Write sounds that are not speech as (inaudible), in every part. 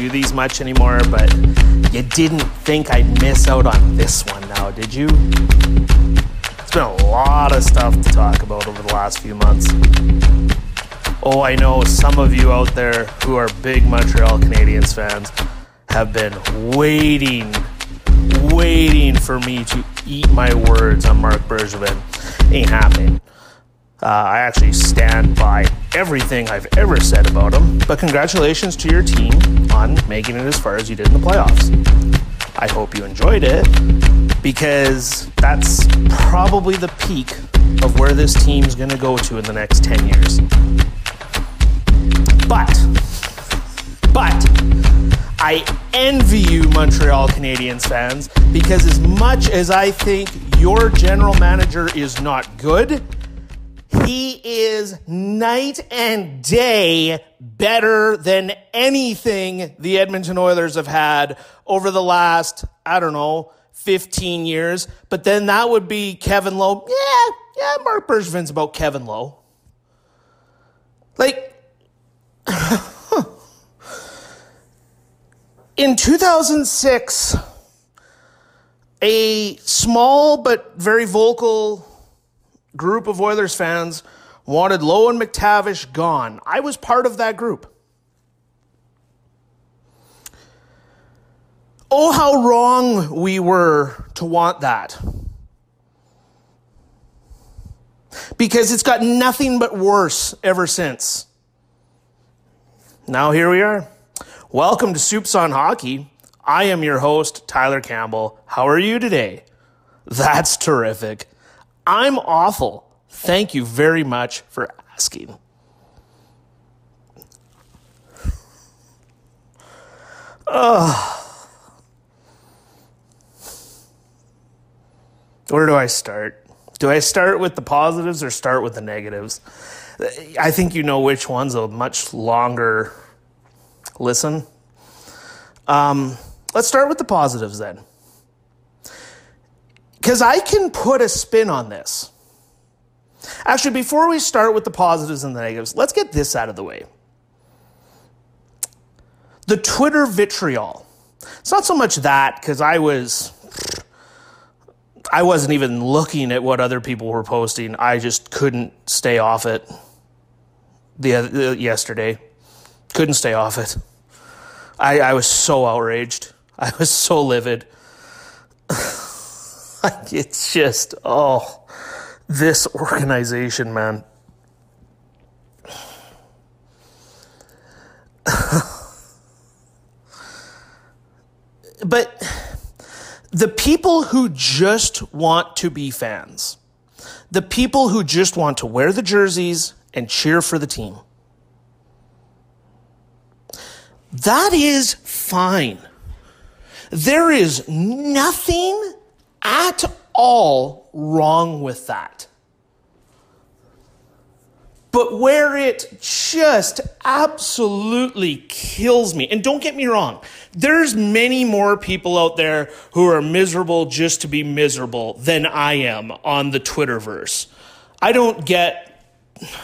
do these much anymore, but you didn't think I'd miss out on this one now, did you? It's been a lot of stuff to talk about over the last few months. Oh, I know some of you out there who are big Montreal Canadiens fans have been waiting, waiting for me to eat my words on Marc Bergevin. Ain't happening. Uh, I actually stand by everything I've ever said about him, but congratulations to your team on making it as far as you did in the playoffs. I hope you enjoyed it because that's probably the peak of where this team's going to go to in the next 10 years. But, but, I envy you, Montreal Canadiens fans, because as much as I think your general manager is not good, he is night and day better than anything the Edmonton Oilers have had over the last, I don't know, 15 years. But then that would be Kevin Lowe. Yeah, yeah, Marc Bergevin's about Kevin Lowe. Like, (laughs) in 2006, a small but very vocal group of Oilers fans wanted Lowe and MacTavish gone. I was part of that group. Oh, how wrong we were to want that. Because it's got nothing but worse ever since. Now here we are. Welcome to Soups on Hockey. I am your host, Tyler Campbell. How are you today? That's terrific. I'm awful. Thank you very much for asking. Ugh. Where do I start? Do I start with the positives or start with the negatives? I think you know which one's a much longer listen. Um, let's start with the positives then. Because I can put a spin on this. Actually, before we start with the positives and the negatives, let's get this out of the way. The Twitter vitriol. It's not so much that, because I was. I wasn't even looking at what other people were posting. I just couldn't stay off it the, uh, yesterday. Couldn't stay off it. I, I was so outraged. I was so livid. (laughs) (laughs) it's just, oh, this organization, man. (sighs) but the people who just want to be fans, the people who just want to wear the jerseys and cheer for the team, that is fine. There is nothing at all wrong with that. But where it just absolutely kills me, and don't get me wrong, there's many more people out there who are miserable just to be miserable than I am on the Twitterverse. I don't get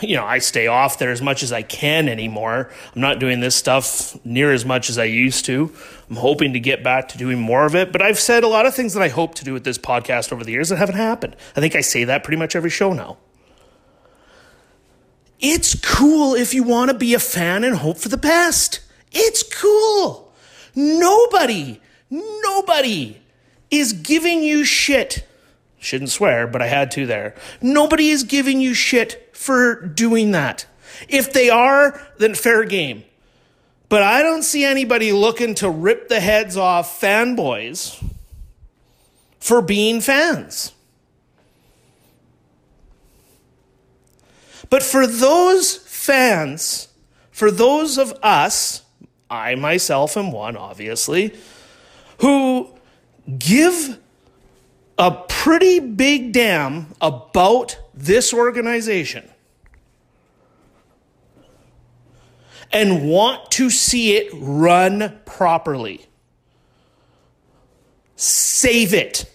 you know, I stay off there as much as I can anymore. I'm not doing this stuff near as much as I used to. I'm hoping to get back to doing more of it, but I've said a lot of things that I hope to do with this podcast over the years that haven't happened. I think I say that pretty much every show now. It's cool if you want to be a fan and hope for the best. It's cool. Nobody, nobody is giving you shit. Shouldn't swear, but I had to there. Nobody is giving you shit for doing that. If they are, then fair game. But I don't see anybody looking to rip the heads off fanboys for being fans. But for those fans, for those of us, I myself am one, obviously, who give a pretty big damn about this organization and want to see it run properly. Save it.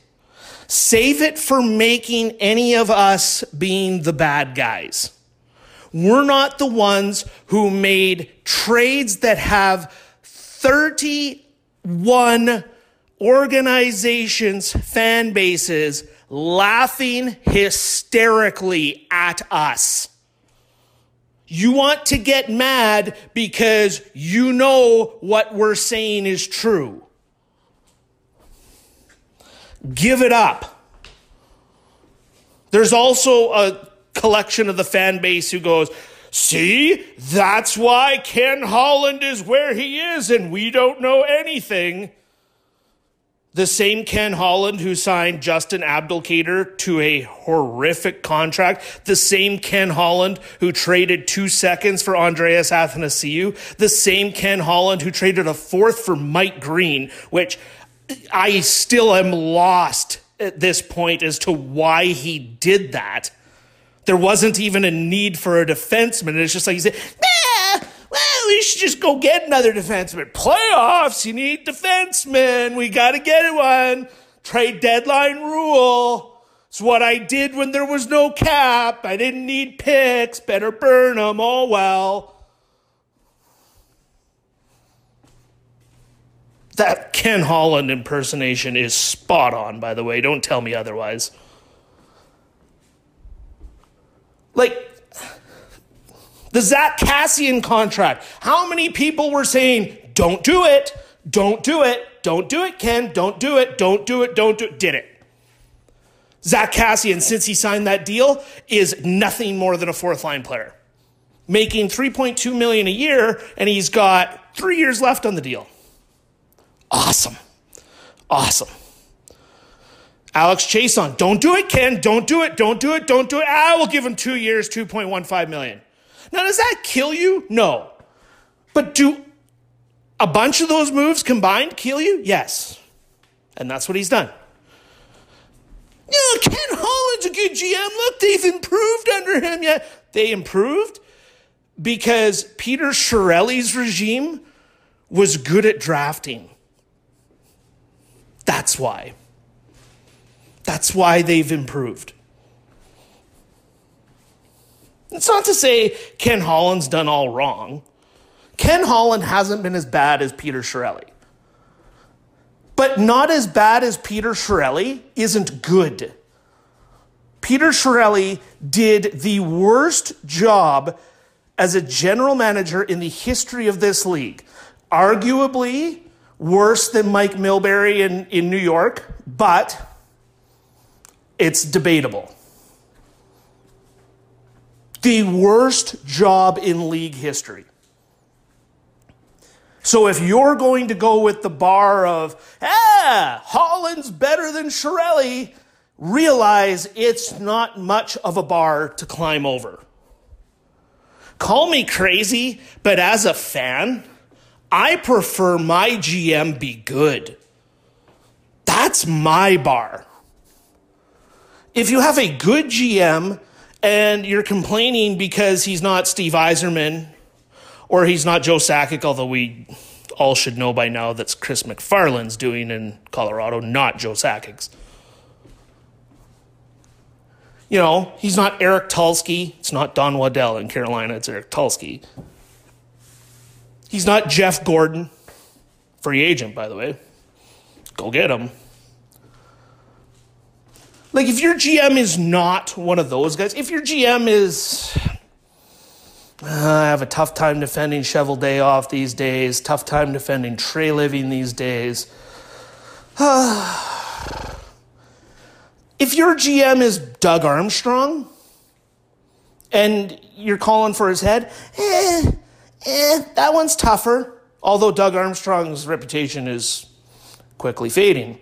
Save it for making any of us being the bad guys. We're not the ones who made trades that have 31 organizations, fan bases laughing hysterically at us. You want to get mad because you know what we're saying is true. Give it up. There's also a collection of the fan base who goes, See, that's why Ken Holland is where he is and we don't know anything. The same Ken Holland who signed Justin Abdelkader to a horrific contract. The same Ken Holland who traded two seconds for Andreas Athanasiou. The same Ken Holland who traded a fourth for Mike Green, which I still am lost at this point as to why he did that. There wasn't even a need for a defenseman. It's just like he said, we should just go get another defenseman. Playoffs, you need defensemen. We got to get one. Trade deadline rule. It's what I did when there was no cap. I didn't need picks. Better burn them. Oh, well. That Ken Holland impersonation is spot on, by the way. Don't tell me otherwise. Like the Zack Kassian contract. How many people were saying, don't do it, don't do it, don't do it, Ken, don't do it, don't do it, don't do it, did it. Zack Kassian, since he signed that deal, is nothing more than a fourth line player. Making 3.2 million a year, and he's got three years left on the deal. Awesome. Awesome. Alex Chiasson, don't do it, Ken. Don't do it. Don't do it. Don't do it. Ah, I will give him two years, 2.15 million. Now, does that kill you? No. But do a bunch of those moves combined kill you? Yes. And that's what he's done. Yeah, Ken Holland's a good GM. Look, they've improved under him. Yeah, they improved because Peter Chiarelli's regime was good at drafting. That's why. That's why they've improved. It's not to say Ken Holland's done all wrong. Ken Holland hasn't been as bad as Peter Chiarelli. But not as bad as Peter Chiarelli isn't good. Peter Chiarelli did the worst job as a general manager in the history of this league. Arguably worse than Mike Milbury in, in New York, but it's debatable. The worst job in league history. So if you're going to go with the bar of, ah, Holland's better than Chiarelli, realize it's not much of a bar to climb over. Call me crazy, but as a fan, I prefer my GM be good. That's my bar if you have a good GM and you're complaining because he's not Steve Yzerman or he's not Joe Sakic, although we all should know by now that's Chris MacFarland's doing in Colorado, not Joe Sakic's. You know, he's not Eric Tulsky. It's not Don Waddell in Carolina. It's Eric Tulsky. He's not Jeff Gorton, free agent, by the way. Go get him. Like, if your GM is not one of those guys, if your GM is, uh, I have a tough time defending Cheveldayoff these days, tough time defending Treliving these days. Uh, (sighs) if your GM is Doug Armstrong and you're calling for his head, eh, eh, that one's tougher. Although Doug Armstrong's reputation is quickly fading.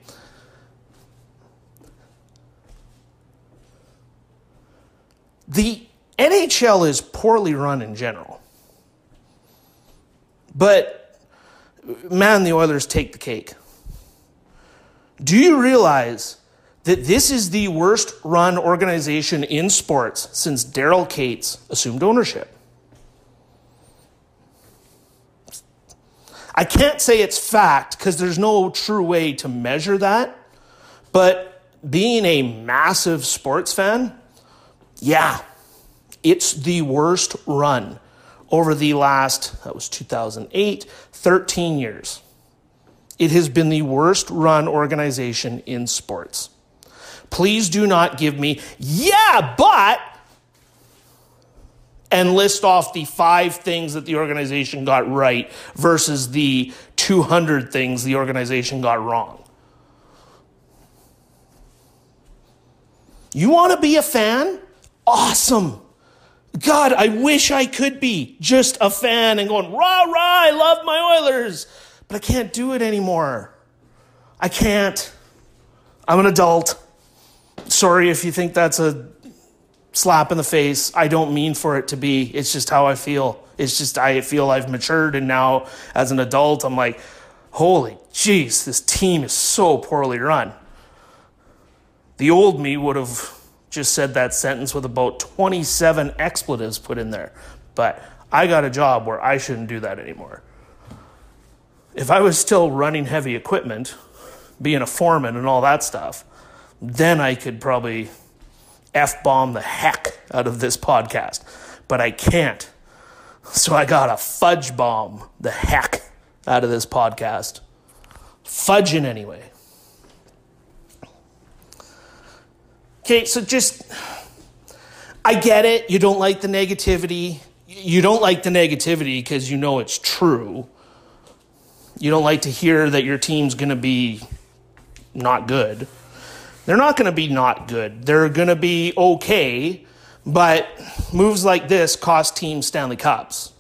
The NHL is poorly run in general. But man, the Oilers take the cake. Do you realize that this is the worst run organization in sports since Daryl Katz assumed ownership? I can't say it's fact because there's no true way to measure that, but being a massive sports fan, yeah, it's the worst run over the last, that was 2008, 13 years. It has been the worst run organization in sports. Please do not give me, yeah, but, and list off the five things that the organization got right versus the 200 things the organization got wrong. You want to be a fan? Awesome. God, I wish I could be just a fan and going, rah, rah, I love my Oilers. But I can't do it anymore. I can't. I'm an adult. Sorry if you think that's a slap in the face. I don't mean for it to be. It's just how I feel. It's just I feel I've matured and now as an adult I'm like, holy jeez, this team is so poorly run. The old me would have just said that sentence with about 27 expletives put in there. But I got a job where I shouldn't do that anymore. If I was still running heavy equipment, being a foreman and all that stuff, then I could probably F bomb the heck out of this podcast. But I can't. So I got to fudge bomb the heck out of this podcast. Fudging anyway. Okay, so just, I get it. You don't like the negativity. You don't like the negativity because you know it's true. You don't like to hear that your team's going to be not good. They're not going to be not good. They're going to be okay, but moves like this cost teams Stanley Cups.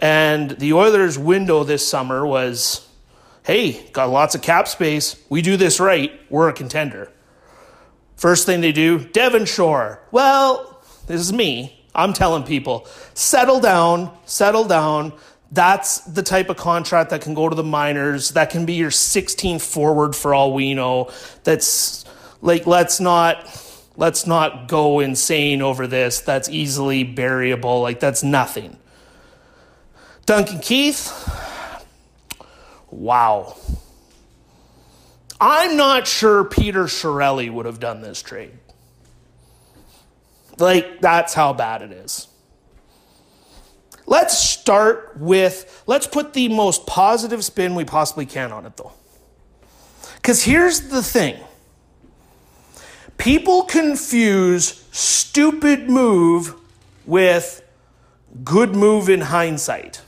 And the Oilers' window this summer was hey, got lots of cap space. We do this right, we're a contender. First thing they do, Devin Shore. Well, this is me. I'm telling people, settle down, settle down. That's the type of contract that can go to the minors. That can be your 16th forward for all we know. That's like let's not let's not go insane over this. That's easily buriable. Like that's nothing. Duncan Keith. Wow. I'm not sure Peter Chiarelli would have done this trade. Like, that's how bad it is. Let's start with, let's put the most positive spin we possibly can on it, though. Because here's the thing people confuse stupid move with good move in hindsight.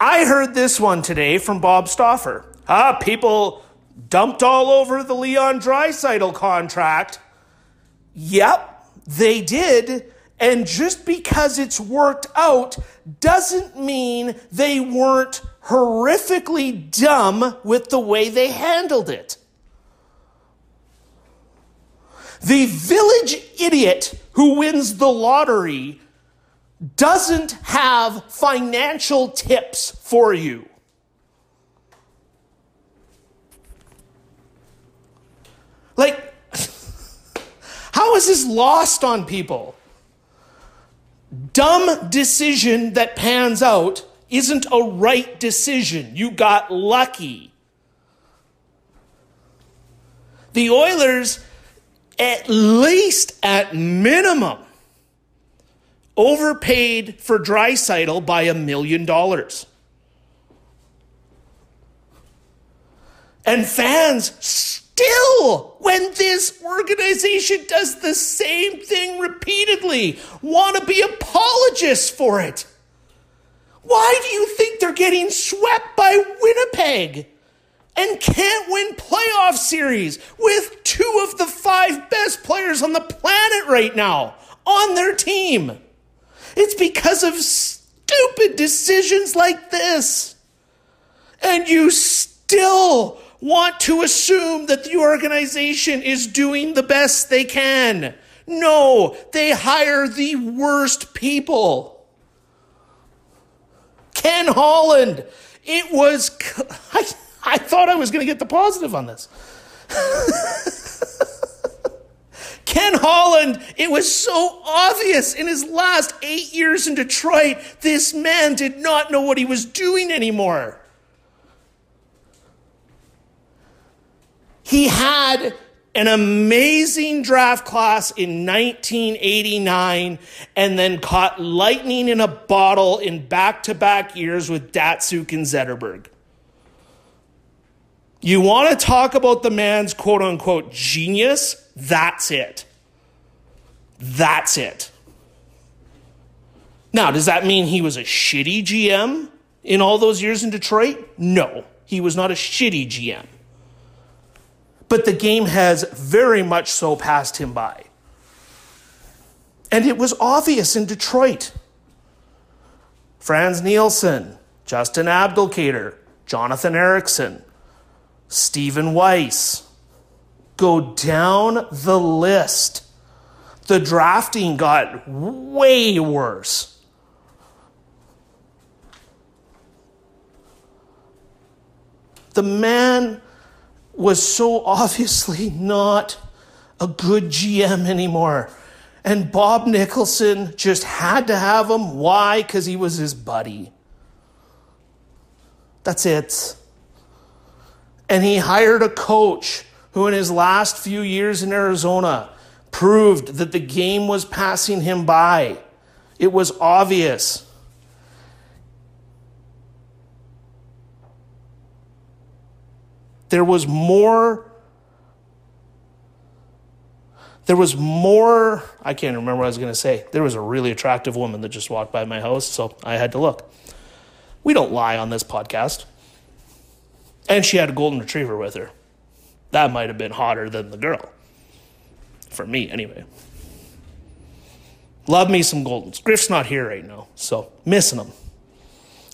I heard this one today from Bob Stauffer. Ah, people dumped all over the Leon Draisaitl contract. Yep, they did. And just because it's worked out doesn't mean they weren't horrifically dumb with the way they handled it. The village idiot who wins the lottery doesn't have financial tips for you. Like, how is this lost on people? Dumb decision that pans out isn't a right decision. You got lucky. The Oilers, at least at minimum, overpaid for Draisaitl by a million dollars. And fans still, when this organization does the same thing repeatedly, want to be apologists for it. Why do you think they're getting swept by Winnipeg and can't win playoff series with two of the five best players on the planet right now on their team? It's because of stupid decisions like this. And you still want to assume that the organization is doing the best they can. No, they hire the worst people. Ken Holland, it was, (laughs) I, I thought I was going to get the positive on this. (laughs) Ken Holland, it was so obvious in his last eight years in Detroit, this man did not know what he was doing anymore. He had an amazing draft class in 1989 and then caught lightning in a bottle in back to back years with Datsyuk and Zetterberg. You want to talk about the man's quote unquote genius? That's it. That's it. Now, does that mean he was a shitty GM in all those years in Detroit? No, he was not a shitty GM. But the game has very much so passed him by. And it was obvious in Detroit. Frans Nielsen, Justin Abdelkader, Jonathan Ericsson, Stephen Weiss. Go down the list. The drafting got way worse. The man was so obviously not a good GM anymore. And Bob Nicholson just had to have him. Why? Because he was his buddy. That's it. And he hired a coach who, in his last few years in Arizona, proved that the game was passing him by. It was obvious. There was more. There was more. I can't remember what I was going to say. There was a really attractive woman that just walked by my house, so I had to look. We don't lie on this podcast. And she had a golden retriever with her. That might have been hotter than the girl. For me, anyway. Love me some Goldens. Griff's not here right now, so missing him.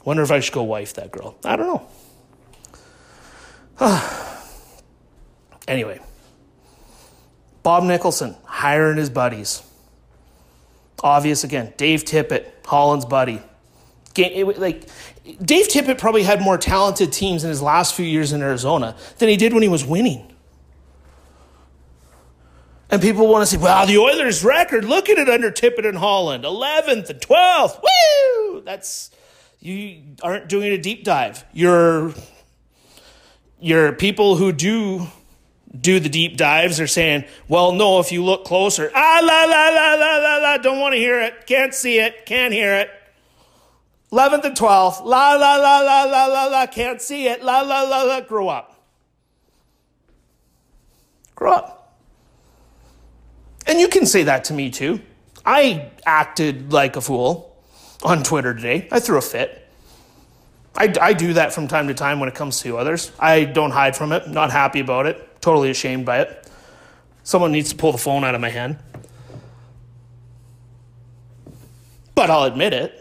Wonder if I should go wife that girl. I don't know. (sighs) anyway, Bob Nicholson hiring his buddies. Obvious again. Dave Tippett, Holland's buddy. It, like Dave Tippett probably had more talented teams in his last few years in Arizona than he did when he was winning. And people want to say, well, the Oilers' record, look at it under Tippett and Holland, 11th and 12th. Woo! That's, you aren't doing a deep dive. You're, you're people who do do the deep dives are saying, well, no, if you look closer, ah, la, la, la, la, la, la, don't want to hear it, can't see it, can't hear it. 11th and 12th. La, la, la, la, la, la, la. Can't see it. La, la, la, la. Grow up. Grow up. And you can say that to me too. I acted like a fool on Twitter today. I threw a fit. I, I do that from time to time when it comes to others. I don't hide from it. Not happy about it. Totally ashamed by it. Someone needs to pull the phone out of my hand. But I'll admit it.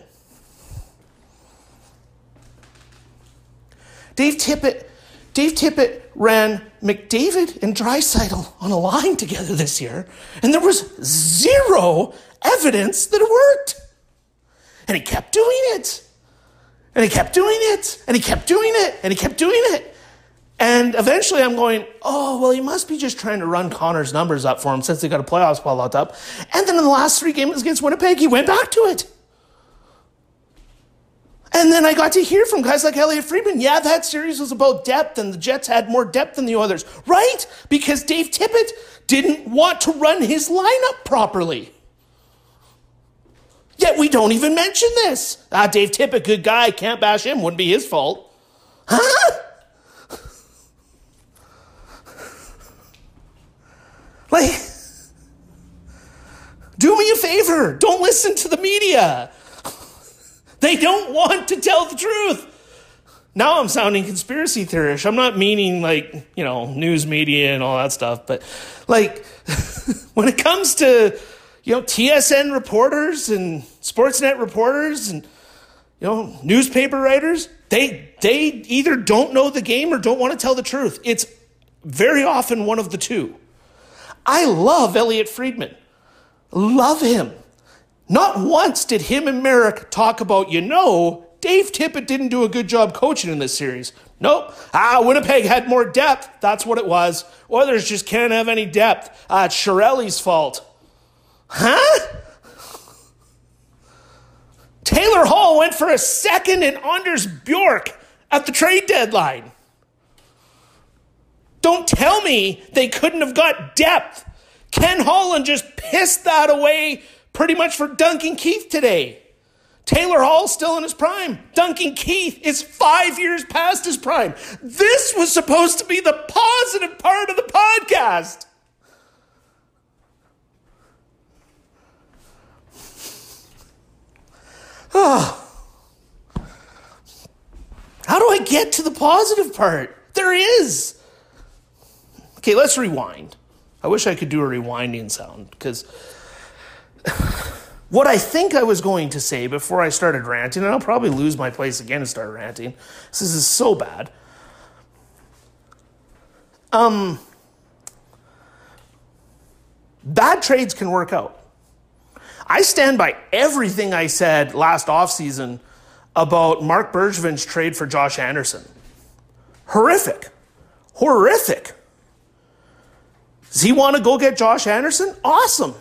Dave Tippett, Dave Tippett ran McDavid and Draisaitl on a line together this year, and there was zero evidence that it worked. And he kept doing it. And he kept doing it. And he kept doing it. And he kept doing it. And eventually I'm going, oh, well, he must be just trying to run Connor's numbers up for him since they got a playoff spot up. And then in the last three games against Winnipeg, he went back to it. And then I got to hear from guys like Elliotte Friedman, yeah, that series was about depth, and the Jets had more depth than the others, right? Because Dave Tippett didn't want to run his lineup properly. Yet we don't even mention this. Ah, Dave Tippett, good guy, can't bash him, wouldn't be his fault. Huh? Like, do me a favor, don't listen to the media. They don't want to tell the truth. Now I'm sounding conspiracy theorist. I'm not meaning like, you know, news media and all that stuff, but like (laughs) when it comes to, you know, TSN reporters and Sportsnet reporters and you know, newspaper writers, they they either don't know the game or don't want to tell the truth. It's very often one of the two. I love Elliotte Friedman. Love him. Not once did him and Marek talk about, you know, Dave Tippett didn't do a good job coaching in this series. Nope. Ah, Winnipeg had more depth. That's what it was. Oilers just can't have any depth. Ah, it's Chiarelli's fault. Huh? Taylor Hall went for a second in Anders Bjork at the trade deadline. Don't tell me they couldn't have got depth. Ken Holland just pissed that away pretty much for Duncan Keith today. Taylor Hall still in his prime. Duncan Keith is five years past his prime. This was supposed to be the positive part of the podcast. Oh. How do I get to the positive part? There is. Okay, let's rewind. I wish I could do a rewinding sound because (sighs) what I think I was going to say before I started ranting, and I'll probably lose my place again and start ranting. This is so bad. Um, bad trades can work out. I stand by everything I said last offseason about Marc Bergevin's trade for Josh Anderson. Horrific. Horrific. Does he want to go get Josh Anderson? Awesome.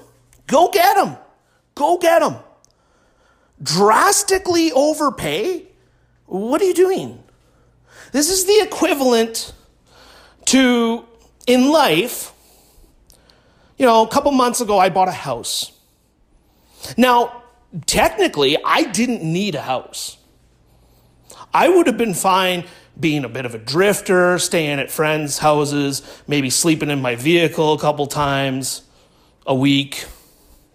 Go get him. Go get him. Drastically overpay? What are you doing? This is the equivalent to in life. You know, a couple months ago, I bought a house. Now, technically, I didn't need a house. I would have been fine being a bit of a drifter, staying at friends' houses, maybe sleeping in my vehicle a couple times a week.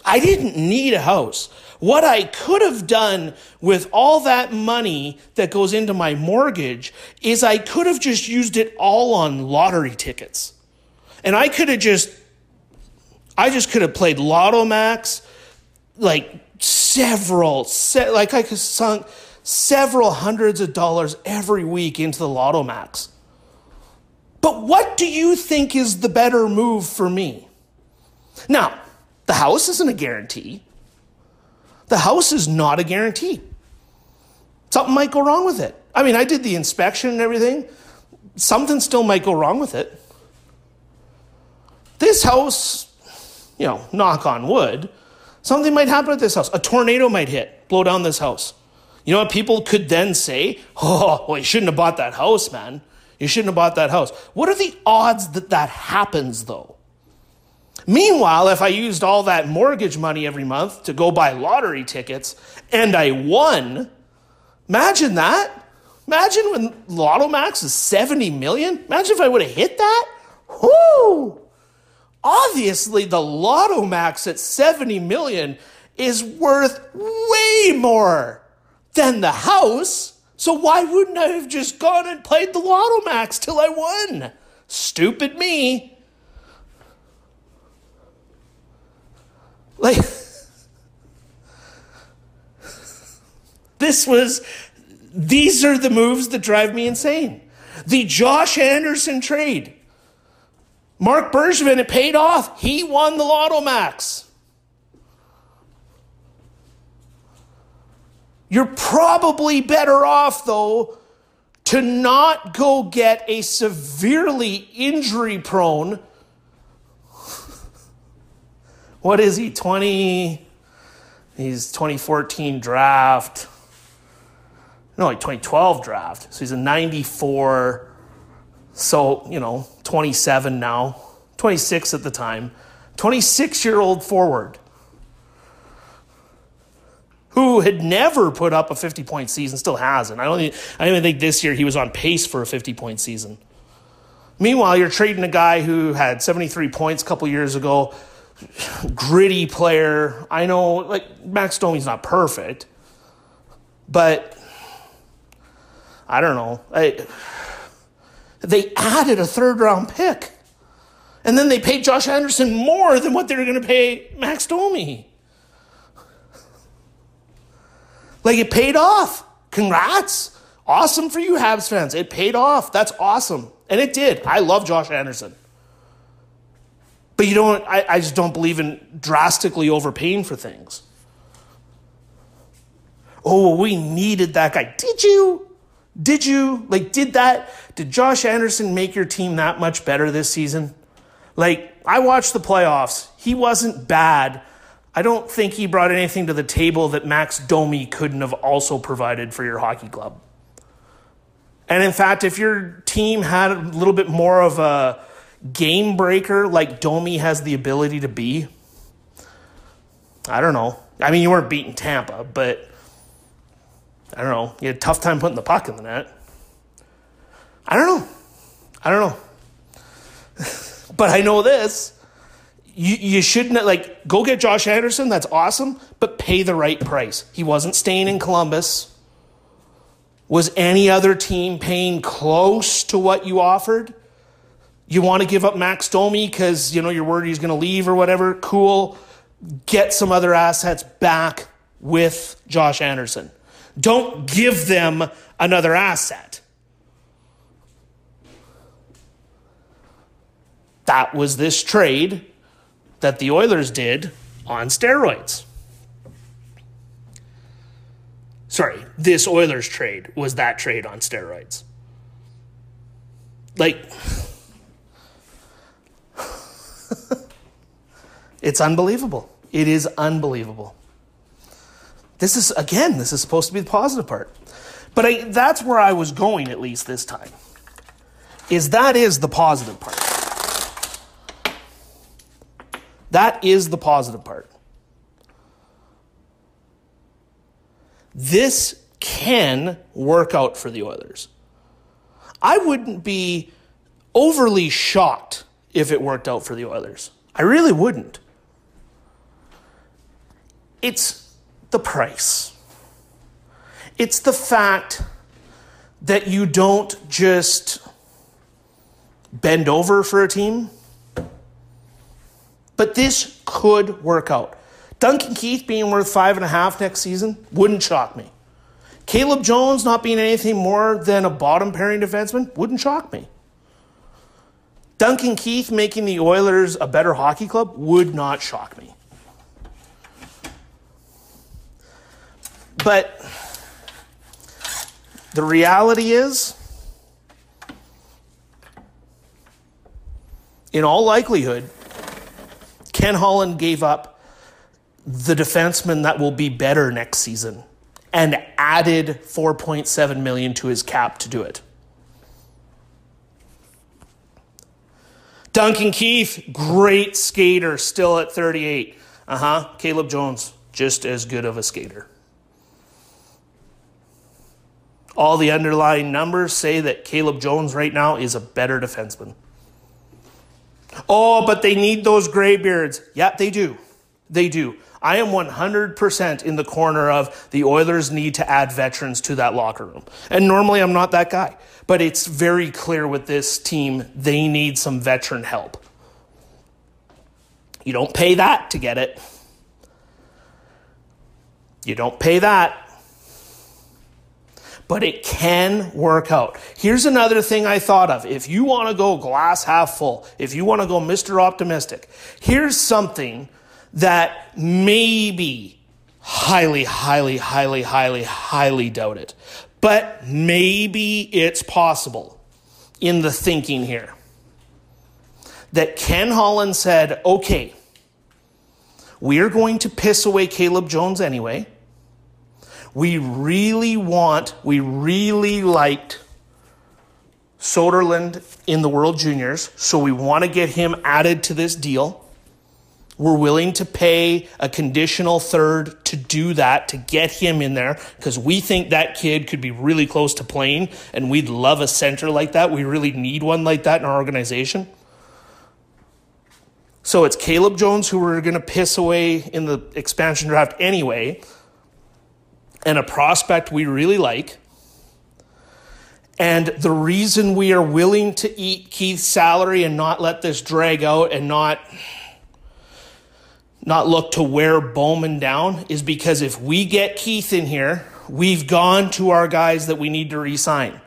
I didn't need a house. What I could have done with all that money that goes into my mortgage is I could have just used it all on lottery tickets. And I could have just, I just could have played Lotto Max like several, se- like I could sunk several hundreds of dollars every week into the Lotto Max. But what do you think is the better move for me? Now, the house isn't a guarantee. The house is not a guarantee. Something might go wrong with it. I mean, I did the inspection and everything. Something still might go wrong with it. This house, you know, knock on wood, something might happen at this house. A tornado might hit, blow down this house. You know what people could then say? (laughs) Oh, well, you shouldn't have bought that house, man. You shouldn't have bought that house. What are the odds that that happens, though? Meanwhile, if I used all that mortgage money every month to go buy lottery tickets and I won, imagine that. Imagine when Lotto Max is 70 million. Imagine if I would have hit that. Whoo! Obviously, the Lotto Max at 70 million is worth way more than the house. So why wouldn't I have just gone and played the Lotto Max till I won? Stupid me. Like, (laughs) this was, these are the moves that drive me insane. The Josh Anderson trade. Marc Bergevin, it paid off. He won the Lotto Max. You're probably better off, though, to not go get a severely injury prone. what is he, 20? He's 2014 draft. No, like 2012 draft. So he's a 94. So, you know, 27 now, 26 at the time. 26 year old forward who had never put up a 50 point season, still hasn't. I don't, even, I don't even think this year he was on pace for a 50 point season. Meanwhile, you're trading a guy who had 73 points a couple years ago, gritty player. I know, like, Max Domi's not perfect, but I don't know. I, they added a third round pick. And then they paid Josh Anderson more than what they were going to pay Max Domi. Like it paid off. Congrats. Awesome for you, Habs fans. It paid off. That's awesome. And it did. I love Josh Anderson. But you don't, I, I just don't believe in drastically overpaying for things. Oh, we needed that guy. Did you? Did you? Like, did that? Did Josh Anderson make your team that much better this season? Like, I watched the playoffs. He wasn't bad, I don't think he brought anything to the table that Max Domi couldn't have also provided for your hockey club. And in fact, if your team had a little bit more of a game breaker like Domi has the ability to be, I don't know. I mean, you weren't beating Tampa, but I don't know. You had a tough time putting the puck in the net. I don't know. I don't know. (laughs) but I know this. You, you shouldn't, like, go get Josh Anderson. That's awesome. But pay the right price. He wasn't staying in Columbus. Was any other team paying close to what you offered? You want to give up Max Domi because, you know, you're worried he's going to leave or whatever? Cool. Get some other assets back with Josh Anderson. Don't give them another asset. That was this trade that the Oilers did on steroids. Sorry, this Oilers trade was that trade on steroids. Like, (laughs) it's unbelievable. It is unbelievable. This is, again, this is supposed to be the positive part. But I, that's where I was going, at least this time. Is that is the positive part. That is the positive part. This can work out for the Oilers. I wouldn't be overly shocked if it worked out for the Oilers. I really wouldn't. It's the price. It's the fact that you don't just bend over for a team. But this could work out. Duncan Keith being worth five and a half next season wouldn't shock me. Caleb Jones not being anything more than a bottom pairing defenseman wouldn't shock me. Duncan Keith making the Oilers a better hockey club would not shock me. But the reality is, in all likelihood, Ken Holland gave up the defenseman that will be better next season and added 4.7 million to his cap to do it. Duncan Keith, great skater, still at 38. Uh huh. Caleb Jones, just as good of a skater. All the underlying numbers say that Caleb Jones right now is a better defenseman. Oh, but they need those graybeards. Yeah, they do. They do. I am 100% in the corner of the Oilers need to add veterans to that locker room. And normally I'm not that guy, but it's very clear with this team they need some veteran help. You don't pay that to get it. You don't pay that but it can work out. Here's another thing I thought of. If you want to go glass half full, if you want to go Mr. Optimistic, here's something that maybe highly, highly, highly, highly, highly doubt it, but maybe it's possible in the thinking here that Ken Holland said, okay, we are going to piss away Caleb Jones anyway. We really want, we really liked Soderlund in the World Juniors, so we want to get him added to this deal. We're willing to pay a conditional third to do that, to get him in there, because we think that kid could be really close to playing, and we'd love a center like that. We really need one like that in our organization. So it's Caleb Jones who we're going to piss away in the expansion draft anyway and a prospect we really like. And the reason we are willing to eat Keith's salary and not let this drag out and not not look to wear Bowman down is because if we get Keith in here, we've gone to our guys that we need to resign.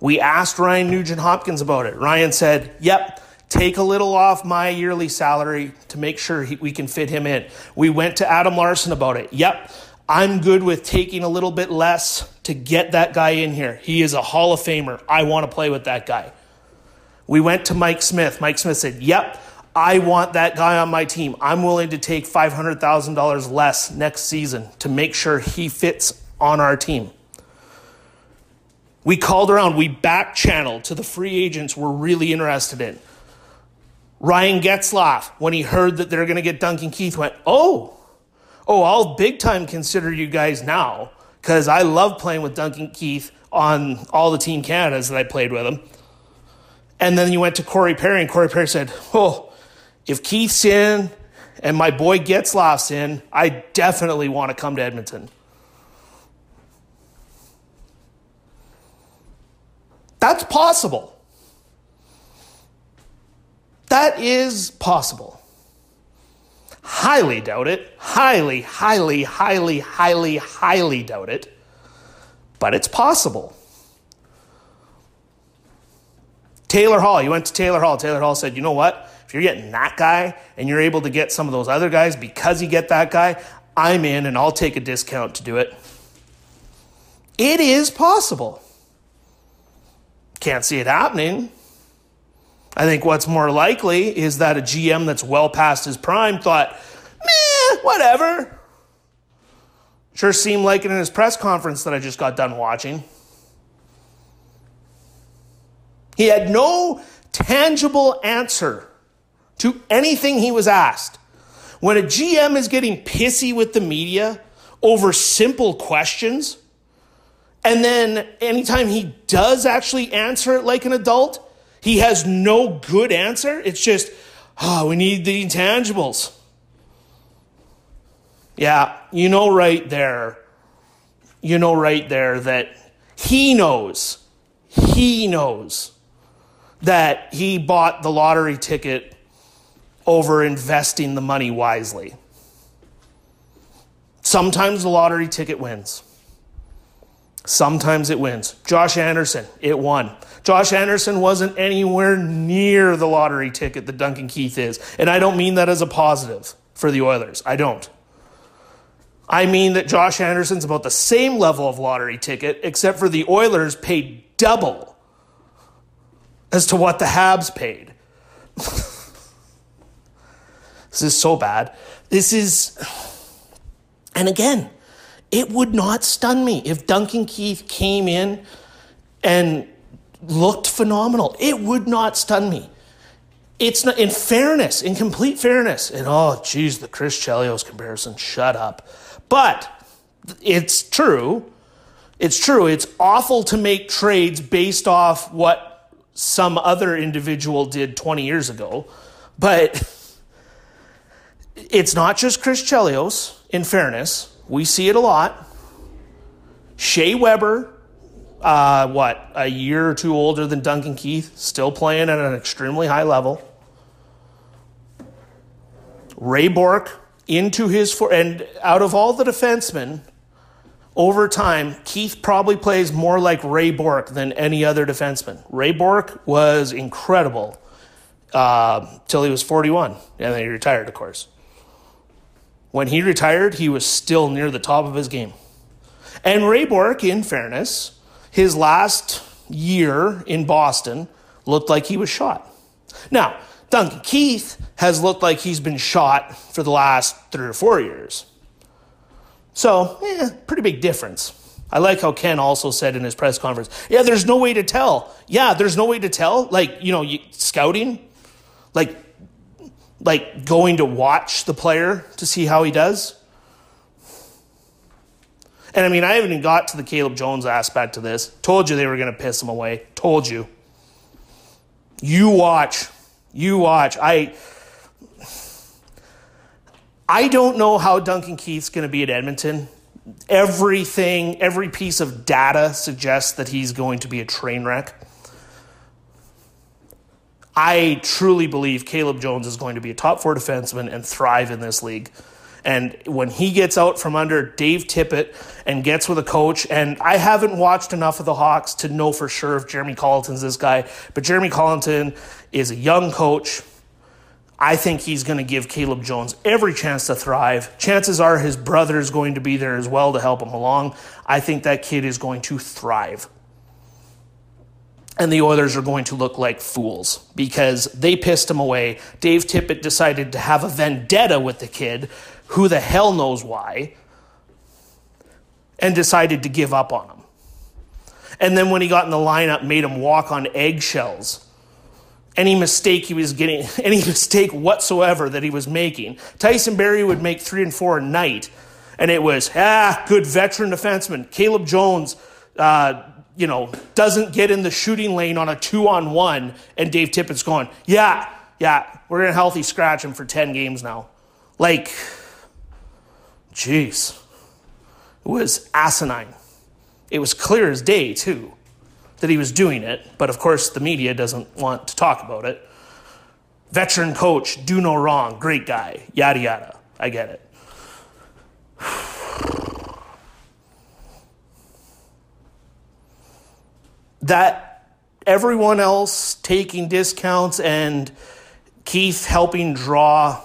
We asked Ryan Nugent Hopkins about it. Ryan said, "Yep, take a little off my yearly salary to make sure he, we can fit him in." We went to Adam Larsson about it. Yep, I'm good with taking a little bit less to get that guy in here. He is a Hall of Famer. I want to play with that guy. We went to Mike Smith. Mike Smith said, Yep, I want that guy on my team. I'm willing to take $500,000 less next season to make sure he fits on our team. We called around, we back channeled to the free agents we're really interested in. Ryan Getzlaf, when he heard that they're going to get Duncan Keith, went, Oh, oh, I'll big time consider you guys now because I love playing with Duncan Keith on all the Team Canadas that I played with him. And then you went to Corey Perry, and Corey Perry said, Oh, if Keith's in and my boy Getzlaf's in, I definitely want to come to Edmonton. That's possible. That is possible. Highly doubt it. Highly, highly, highly, highly, highly doubt it. But it's possible. Taylor Hall, you went to Taylor Hall. Taylor Hall said, you know what? If you're getting that guy and you're able to get some of those other guys because you get that guy, I'm in and I'll take a discount to do it. It is possible. Can't see it happening. I think what's more likely is that a GM that's well past his prime thought, meh, whatever. Sure seemed like it in his press conference that I just got done watching. He had no tangible answer to anything he was asked. When a GM is getting pissy with the media over simple questions, and then anytime he does actually answer it like an adult, he has no good answer. It's just, oh, we need the intangibles. Yeah, you know right there, you know right there that he knows, he knows that he bought the lottery ticket over investing the money wisely. Sometimes the lottery ticket wins. Sometimes it wins. Josh Anderson, it won. Josh Anderson wasn't anywhere near the lottery ticket that Duncan Keith is. And I don't mean that as a positive for the Oilers. I don't. I mean that Josh Anderson's about the same level of lottery ticket, except for the Oilers paid double as to what the Habs paid. (laughs) this is so bad. This is. And again, it would not stun me if Duncan Keith came in and looked phenomenal. It would not stun me. It's not, in fairness, in complete fairness, and oh, geez, the Chris Chelios comparison, shut up. But it's true. It's true. It's awful to make trades based off what some other individual did 20 years ago. But (laughs) it's not just Chris Chelios, in fairness. We see it a lot. Shea Weber, uh, what, a year or two older than Duncan Keith, still playing at an extremely high level. Ray Bourque into his four, and out of all the defensemen, over time, Keith probably plays more like Ray Bourque than any other defenseman. Ray Bourque was incredible uh, till he was 41, and then he retired, of course. When he retired, he was still near the top of his game. And Ray Bourque, in fairness, his last year in Boston looked like he was shot. Now, Duncan Keith has looked like he's been shot for the last three or four years. So, eh, pretty big difference. I like how Ken also said in his press conference, yeah, there's no way to tell. Yeah, there's no way to tell. Like, you know, you, scouting, like like going to watch the player to see how he does. And I mean, I haven't even got to the Caleb Jones aspect of this. Told you they were going to piss him away. Told you. You watch. You watch. I I don't know how Duncan Keith's going to be at Edmonton. Everything, every piece of data suggests that he's going to be a train wreck. I truly believe Caleb Jones is going to be a top four defenseman and thrive in this league. And when he gets out from under Dave Tippett and gets with a coach, and I haven't watched enough of the Hawks to know for sure if Jeremy Colliton's this guy, but Jeremy Colliton is a young coach. I think he's going to give Caleb Jones every chance to thrive. Chances are his brother is going to be there as well to help him along. I think that kid is going to thrive and the Oilers are going to look like fools because they pissed him away. Dave Tippett decided to have a vendetta with the kid, who the hell knows why, and decided to give up on him. And then when he got in the lineup, made him walk on eggshells. Any mistake he was getting, (laughs) any mistake whatsoever that he was making. Tyson Barrie would make three and four a night, and it was, ah, good veteran defenseman. Caleb Jones, uh, you know, doesn't get in the shooting lane on a two on one, and Dave Tippett's going, yeah, yeah, we're going to healthy scratch him for 10 games now. Like, jeez. It was asinine. It was clear as day, too, that he was doing it, but of course the media doesn't want to talk about it. Veteran coach, do no wrong, great guy, yada yada. I get it. That everyone else taking discounts and Keith helping draw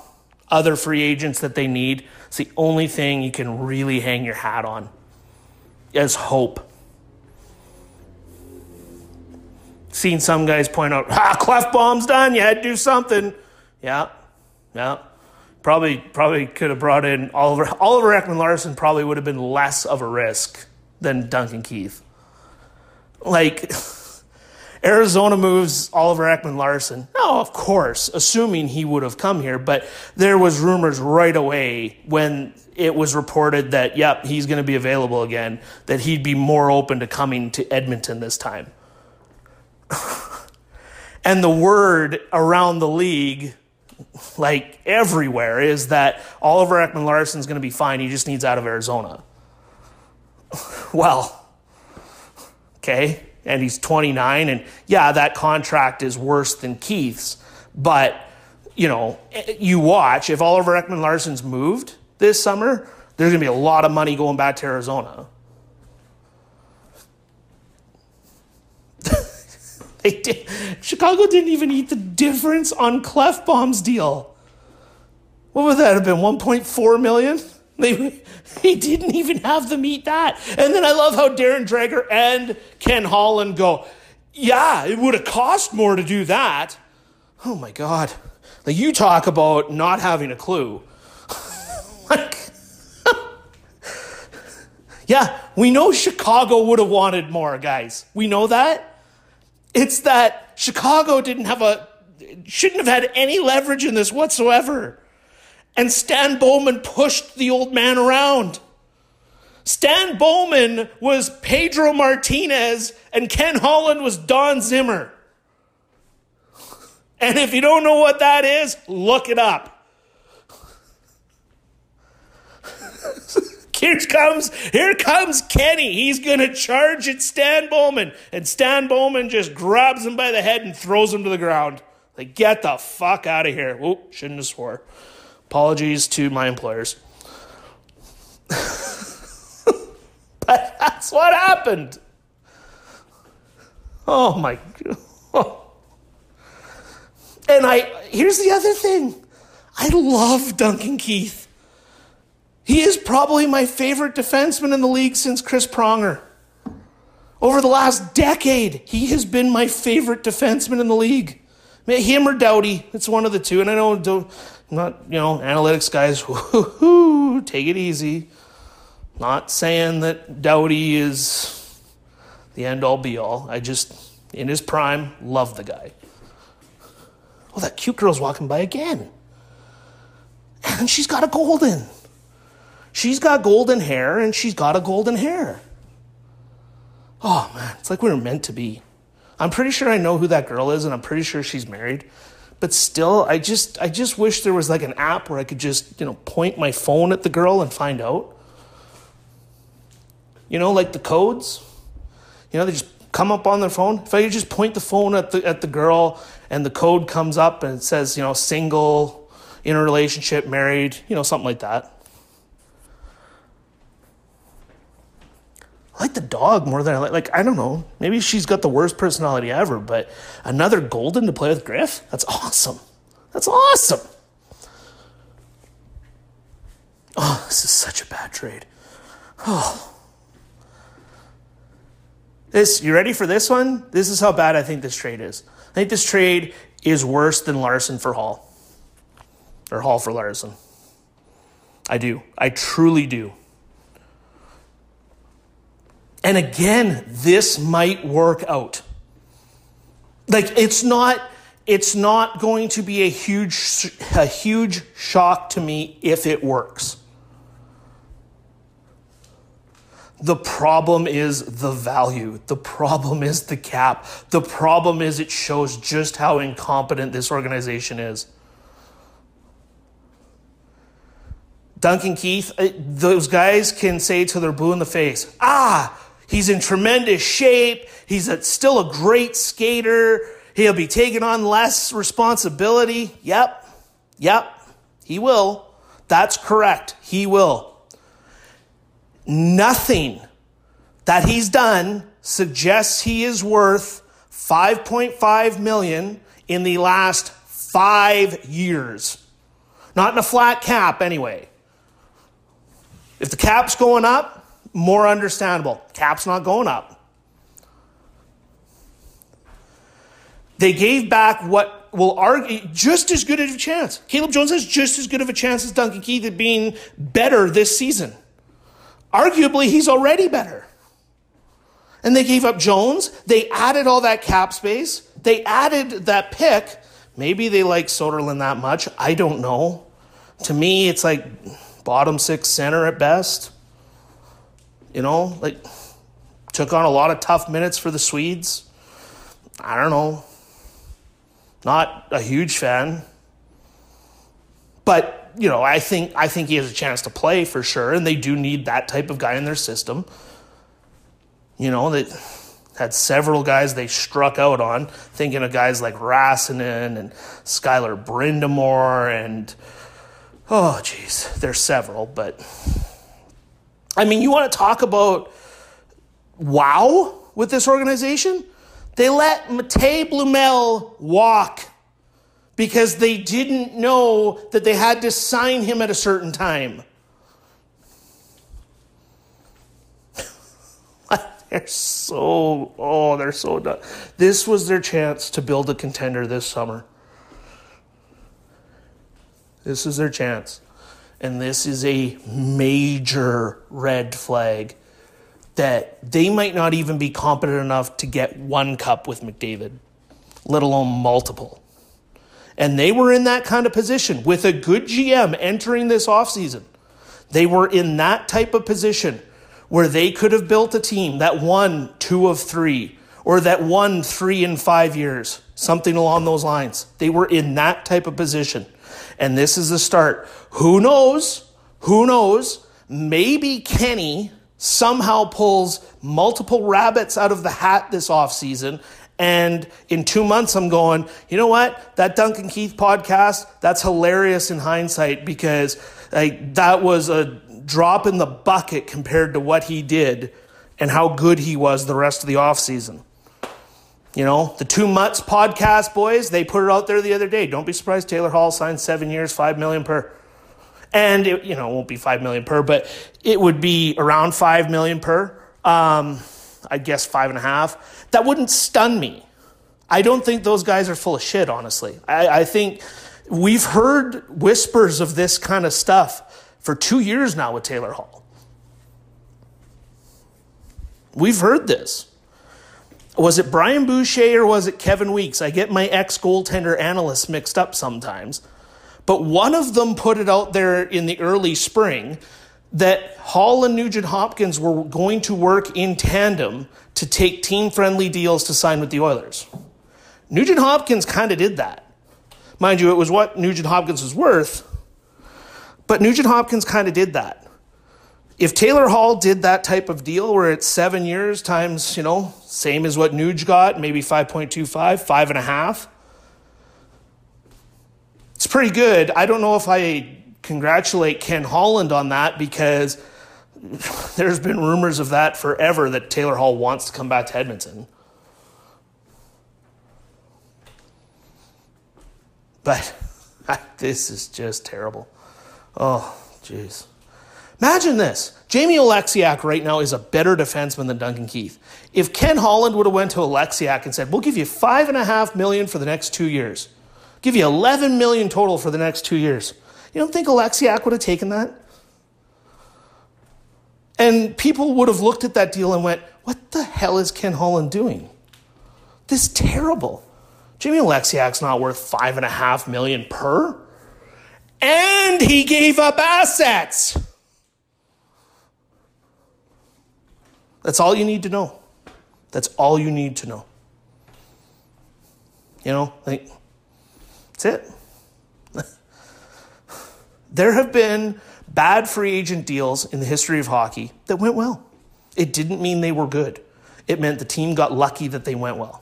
other free agents that they need. It's the only thing you can really hang your hat on as hope. Seen some guys point out, ah, Klefbom's done. You had to do something. Yeah, yeah. Probably, probably could have brought in Oliver. Oliver Ekman Larsson probably would have been less of a risk than Duncan Keith. Like. (laughs) Arizona moves Oliver Ekman Larsson. No, of course, assuming he would have come here, but there was rumors right away when it was reported that, yep, he's going to be available again, that he'd be more open to coming to Edmonton this time. (laughs) and the word around the league, like everywhere, is that Oliver Ekman Larsson's going to be fine. He just needs out of Arizona. (laughs) well, okay? And he's 29 and yeah that contract is worse than keith's but you know you watch if oliver ekman larsson's moved this summer there's going to be a lot of money going back to arizona. (laughs) They did, chicago didn't even eat the difference on Klefbom's deal. What would that have been 1.4 million? They, (laughs) he didn't even have them eat that. And then I love how Darren Dreger and Ken Holland go, yeah, it would have cost more to do that. Oh my God. Like you talk about not having a clue. (laughs) like, (laughs) yeah, we know Chicago would have wanted more, guys. We know that. It's that Chicago didn't have a, shouldn't have had any leverage in this whatsoever. And Stan Bowman pushed the old man around. Stan Bowman was Pedro Martinez, and Ken Holland was Don Zimmer. And if you don't know what that is, look it up. (laughs) here comes here comes Kenny. He's gonna charge at Stan Bowman, and Stan Bowman just grabs him by the head and throws him to the ground. Like, get the fuck out of here. Whoop, shouldn't have swore. Apologies to my employers. (laughs) but that's what happened. Oh my god. And I here's the other thing. I love Duncan Keith. He is probably my favorite defenseman in the league since Chris Pronger. Over the last decade, he has been my favorite defenseman in the league. Him or Doughty, it's one of the two. And I know not, you know, analytics guys, (laughs) take it easy. Not saying that Doughty is the end all be all. I just, in his prime, love the guy. Oh, that cute girl's walking by again. And she's got a golden. She's got golden hair and she's got a golden hair. Oh man, it's like we were meant to be. I'm pretty sure I know who that girl is and I'm pretty sure she's married but still i just i just wish there was like an app where i could just you know point my phone at the girl and find out. You know like the codes? You know they just come up on their phone. If i could just point the phone at the at the girl and the code comes up and it says you know single in a relationship married you know something like that I like the dog more than I like. Like I don't know. Maybe she's got the worst personality ever, but another golden to play with Griff. That's awesome. That's awesome. Oh, this is such a bad trade. Oh. This, you ready for this one? This is how bad I think this trade is. I think this trade is worse than Larsson for Hall. Or Hall for Larsson. I do. I truly do. And again, this might work out. Like it's not it's not going to be a huge a huge shock to me if it works. The problem is the value. The problem is the cap. The problem is it shows just how incompetent this organization is. Duncan Keith, uh, those guys can say to their blue in the face, ah, he's in tremendous shape. He's a, still a great skater. He'll be taking on less responsibility. Yep, yep, he will. That's correct. He will. Nothing that he's done suggests he is worth 5.5 million in the last 5 years. Not in a flat cap anyway. If the cap's going up, more understandable. Cap's not going up. They gave back what will argue just as good of a chance. Caleb Jones has just as good of a chance as Duncan Keith at being better this season. Arguably, he's already better. And they gave up Jones. They added all that cap space. They added that pick. Maybe they like Soderlund that much. I don't know. To me, it's like bottom six center at best. You know, like took on a lot of tough minutes for the Swedes. I don't know. Not a huge fan. But, you know, I think I think he has a chance to play for sure, and they do need that type of guy in their system. You know, they had several guys they struck out on, thinking of guys like Räsänen and Skyler Brind'Amour and Oh, jeez, there's several, but I mean, you want to talk about wow with this organization? They let Matej Blumel walk because they didn't know that they had to sign him at a certain time. (laughs) they're so, oh, they're so done. This was their chance to build a contender this summer. This is their chance. And this is a major red flag that they might not even be competent enough to get one cup with McDavid, let alone multiple. And they were in that kind of position with a good GM entering this offseason. They were in that type of position where they could have built a team that won two of three or that won three in five years, something along those lines. They were in that type of position and this is the start. Who knows? Who knows? Maybe Kenny somehow pulls multiple rabbits out of the hat this offseason. And in two months, I'm going, you know what? That Duncan Keith podcast, that's hilarious in hindsight because like, that was a drop in the bucket compared to what he did and how good he was the rest of the offseason. You know, the Two Mutts podcast boys, they put it out there the other day. Don't be surprised Taylor Hall signed seven years, five million per. And it, you know, it won't be five million per, but it would be around five million per. Um, I guess five and a half. That wouldn't stun me. I don't think those guys are full of shit, honestly. I, I think we've heard whispers of this kind of stuff for two years now with Taylor Hall. We've heard this was it Brian Boucher or was it Kevin Weeks? I get my ex goaltender analysts mixed up sometimes. But one of them put it out there in the early spring that Hall and Nugent Hopkins were going to work in tandem to take team friendly deals to sign with the Oilers. Nugent Hopkins kind of did that. Mind you, it was what Nugent Hopkins was worth, but Nugent Hopkins kind of did that if Taylor Hall did that type of deal where it's seven years times, you know, same as what Nuge got, maybe 5.25, five and a half, it's pretty good. I don't know if I congratulate Ken Holland on that because (laughs) there's been rumors of that forever that Taylor Hall wants to come back to Edmonton. But (laughs) this is just terrible. Oh, jeez. Imagine this. Jamie Oleksiak right now is a better defenseman than Duncan Keith. If Ken Holland would have went to Oleksiak and said, "We'll give you five and a half million for the next two years, give you eleven million total for the next two years," you don't think Oleksiak would have taken that? And people would have looked at that deal and went, what the hell is Ken Holland doing? This is terrible. Jamie Oleksiak's not worth five and a half million per. And he gave up assets. That's all you need to know. That's all you need to know. You know, like, that's it. (laughs) there have been bad free agent deals in the history of hockey that went well. It didn't mean they were good, it meant the team got lucky that they went well.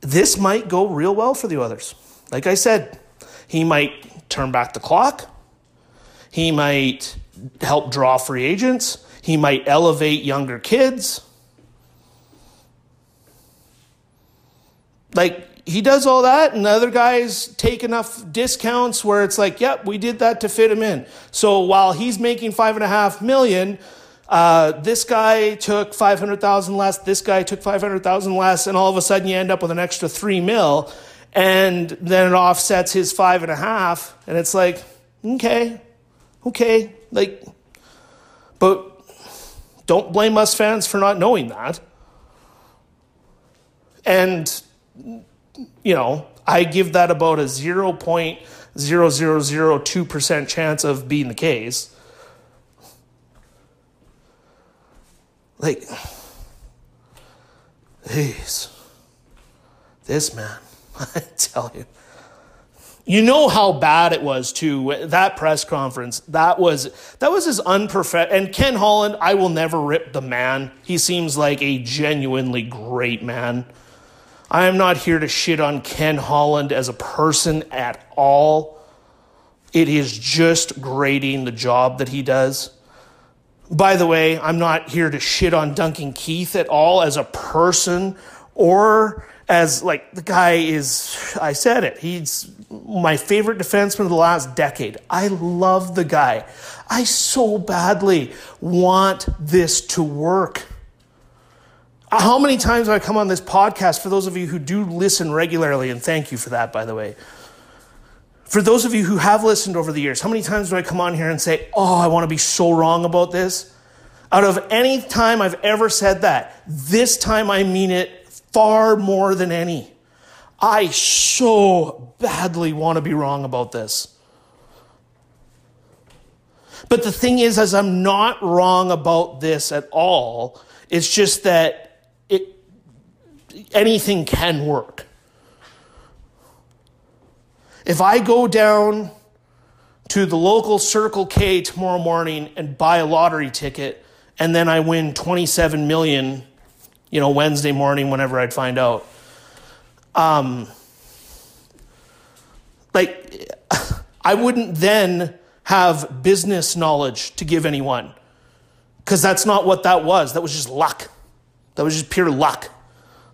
This might go real well for the others. Like I said, he might turn back the clock. He might help draw free agents. He might elevate younger kids. Like, he does all that, and the other guys take enough discounts where it's like, yep, we did that to fit him in. So while he's making five and a half million, uh, this guy took 500,000 less, this guy took 500,000 less, and all of a sudden you end up with an extra three mil, and then it offsets his five and a half, and it's like, okay, okay, like, but don't blame us fans for not knowing that. And, you know, I give that about a 0.0002% chance of being the case. Like, jeez, this man, (laughs) I tell you. You know how bad it was too. That press conference, that was that was as unperfect. And Ken Holland, I will never rip the man. He seems like a genuinely great man. I am not here to shit on Ken Holland as a person at all. It is just grading the job that he does. By the way, I'm not here to shit on Duncan Keith at all as a person or as like the guy is I said it. He's my favorite defenseman of the last decade. I love the guy. I so badly want this to work. How many times have I come on this podcast for those of you who do listen regularly, and thank you for that, by the way. For those of you who have listened over the years, how many times do I come on here and say, Oh, I want to be so wrong about this? Out of any time I've ever said that, this time I mean it far more than any. I so badly want to be wrong about this. But the thing is, as I'm not wrong about this at all, it's just that it, anything can work. If I go down to the local Circle K tomorrow morning and buy a lottery ticket, and then I win 27 million you know, Wednesday morning whenever I'd find out. Um, like, (laughs) I wouldn't then have business knowledge to give anyone because that's not what that was. That was just luck. That was just pure luck.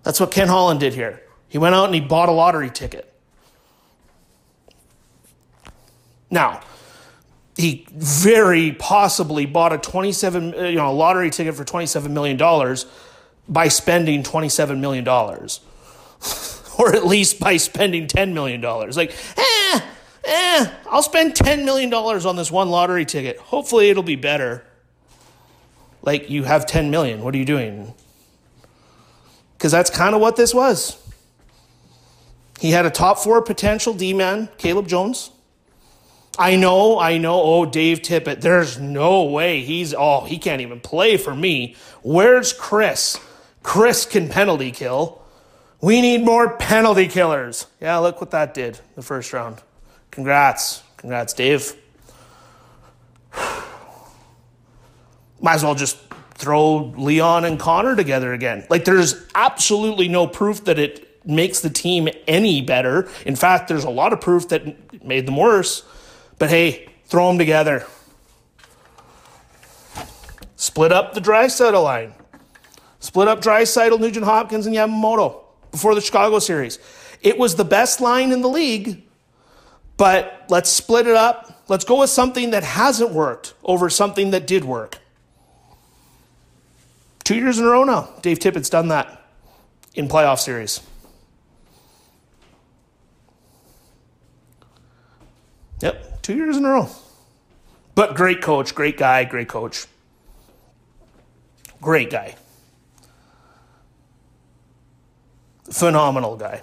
That's what Ken Holland did here. He went out and he bought a lottery ticket. Now, he very possibly bought a 27 you know a lottery ticket for 27 million dollars by spending $27 million. (laughs) or at least by spending $10 million. Like, eh, eh, I'll spend $10 million on this one lottery ticket. Hopefully it'll be better. Like, you have 10 million. What are you doing? Because that's kind of what this was. He had a top four potential D man, Caleb Jones. I know, I know. Oh, Dave Tippett, there's no way he's, oh, he can't even play for me. Where's Kris? Kris can penalty kill. We need more penalty killers. Yeah, look what that did the first round. Congrats. Congrats, Dave. (sighs) Might as well just throw Leon and Connor together again. Like, there's absolutely no proof that it makes the team any better. In fact, there's a lot of proof that it made them worse. But hey, throw them together. Split up the Draisaitl line. Split up Draisaitl, Nugent Hopkins, and Yamamoto before the Chicago series. It was the best line in the league, but let's split it up. Let's go with something that hasn't worked over something that did work. Two years in a row now, Dave Tippett's done that in playoff series. Yep, Two years in a row. But great coach, great guy, great coach. Great guy. Phenomenal guy.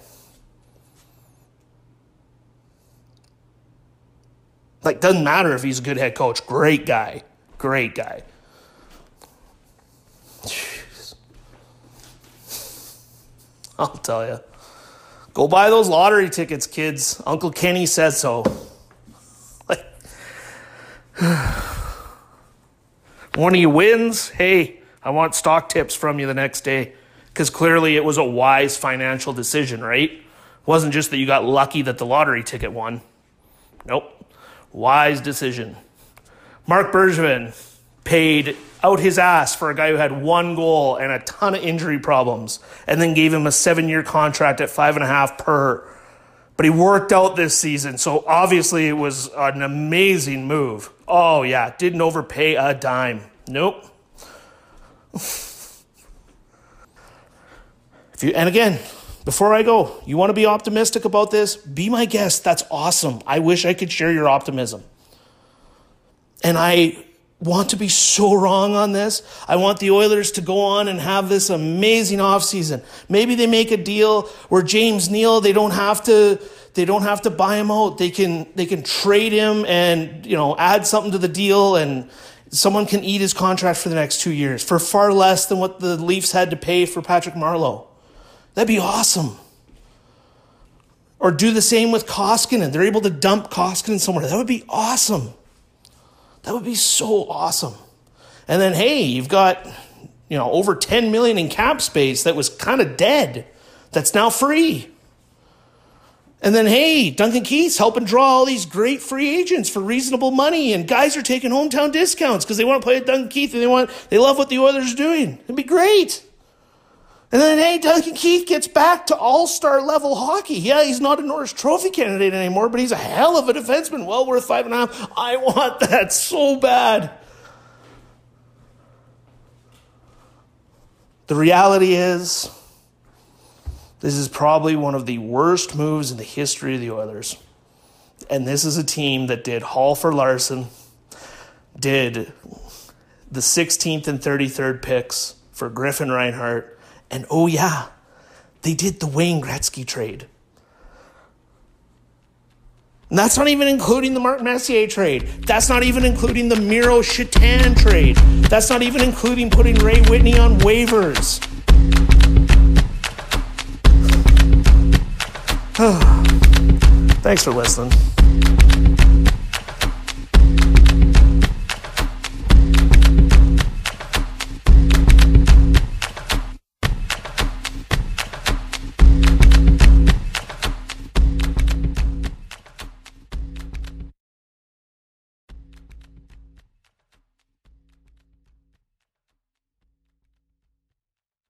Like, doesn't matter if he's a good head coach. Great guy. Great guy. Jeez. I'll tell you. Go buy those lottery tickets, kids. Uncle Kenny says so. Like, (sighs) one of you wins, hey, I want stock tips from you the next day. Because clearly it was a wise financial decision, right? It wasn't just that you got lucky that the lottery ticket won. Nope. Wise decision. Marc Bergevin paid out his ass for a guy who had one goal and a ton of injury problems, and then gave him a seven year contract at five and a half per. But he worked out this season, so obviously it was an amazing move. Oh, yeah, didn't overpay a dime. Nope. (laughs) if you, and again, before I go, you want to be optimistic about this? Be my guest. That's awesome. I wish I could share your optimism. And I want to be so wrong on this. I want the Oilers to go on and have this amazing offseason. Maybe they make a deal where James Neal, they don't have to they don't have to buy him out. They can they can trade him and, you know, add something to the deal and someone can eat his contract for the next 2 years for far less than what the Leafs had to pay for Patrick Marleau. That'd be awesome. Or do the same with Koskinen. They're able to dump Koskinen somewhere. That would be awesome. That would be so awesome. And then, hey, you've got, you know, over 10 million in cap space that was kind of dead. That's now free. And then, hey, Duncan Keith's helping draw all these great free agents for reasonable money, and guys are taking hometown discounts because they want to play at Duncan Keith and they want they love what the Oilers are doing. It'd be great. And then, hey, Duncan Keith gets back to all star level hockey. Yeah, he's not a Norris Trophy candidate anymore, but he's a hell of a defenseman, well worth five and a half. I want that so bad. The reality is, this is probably one of the worst moves in the history of the Oilers. And this is a team that did Hall for Larsson, did the 16th and 33rd picks for Griffin Reinhart and oh, yeah, they did the Wayne Gretzky trade. And that's not even including the Mark Messier trade. That's not even including the Miro Shatan trade. That's not even including putting Ray Whitney on waivers. (sighs) Thanks for listening.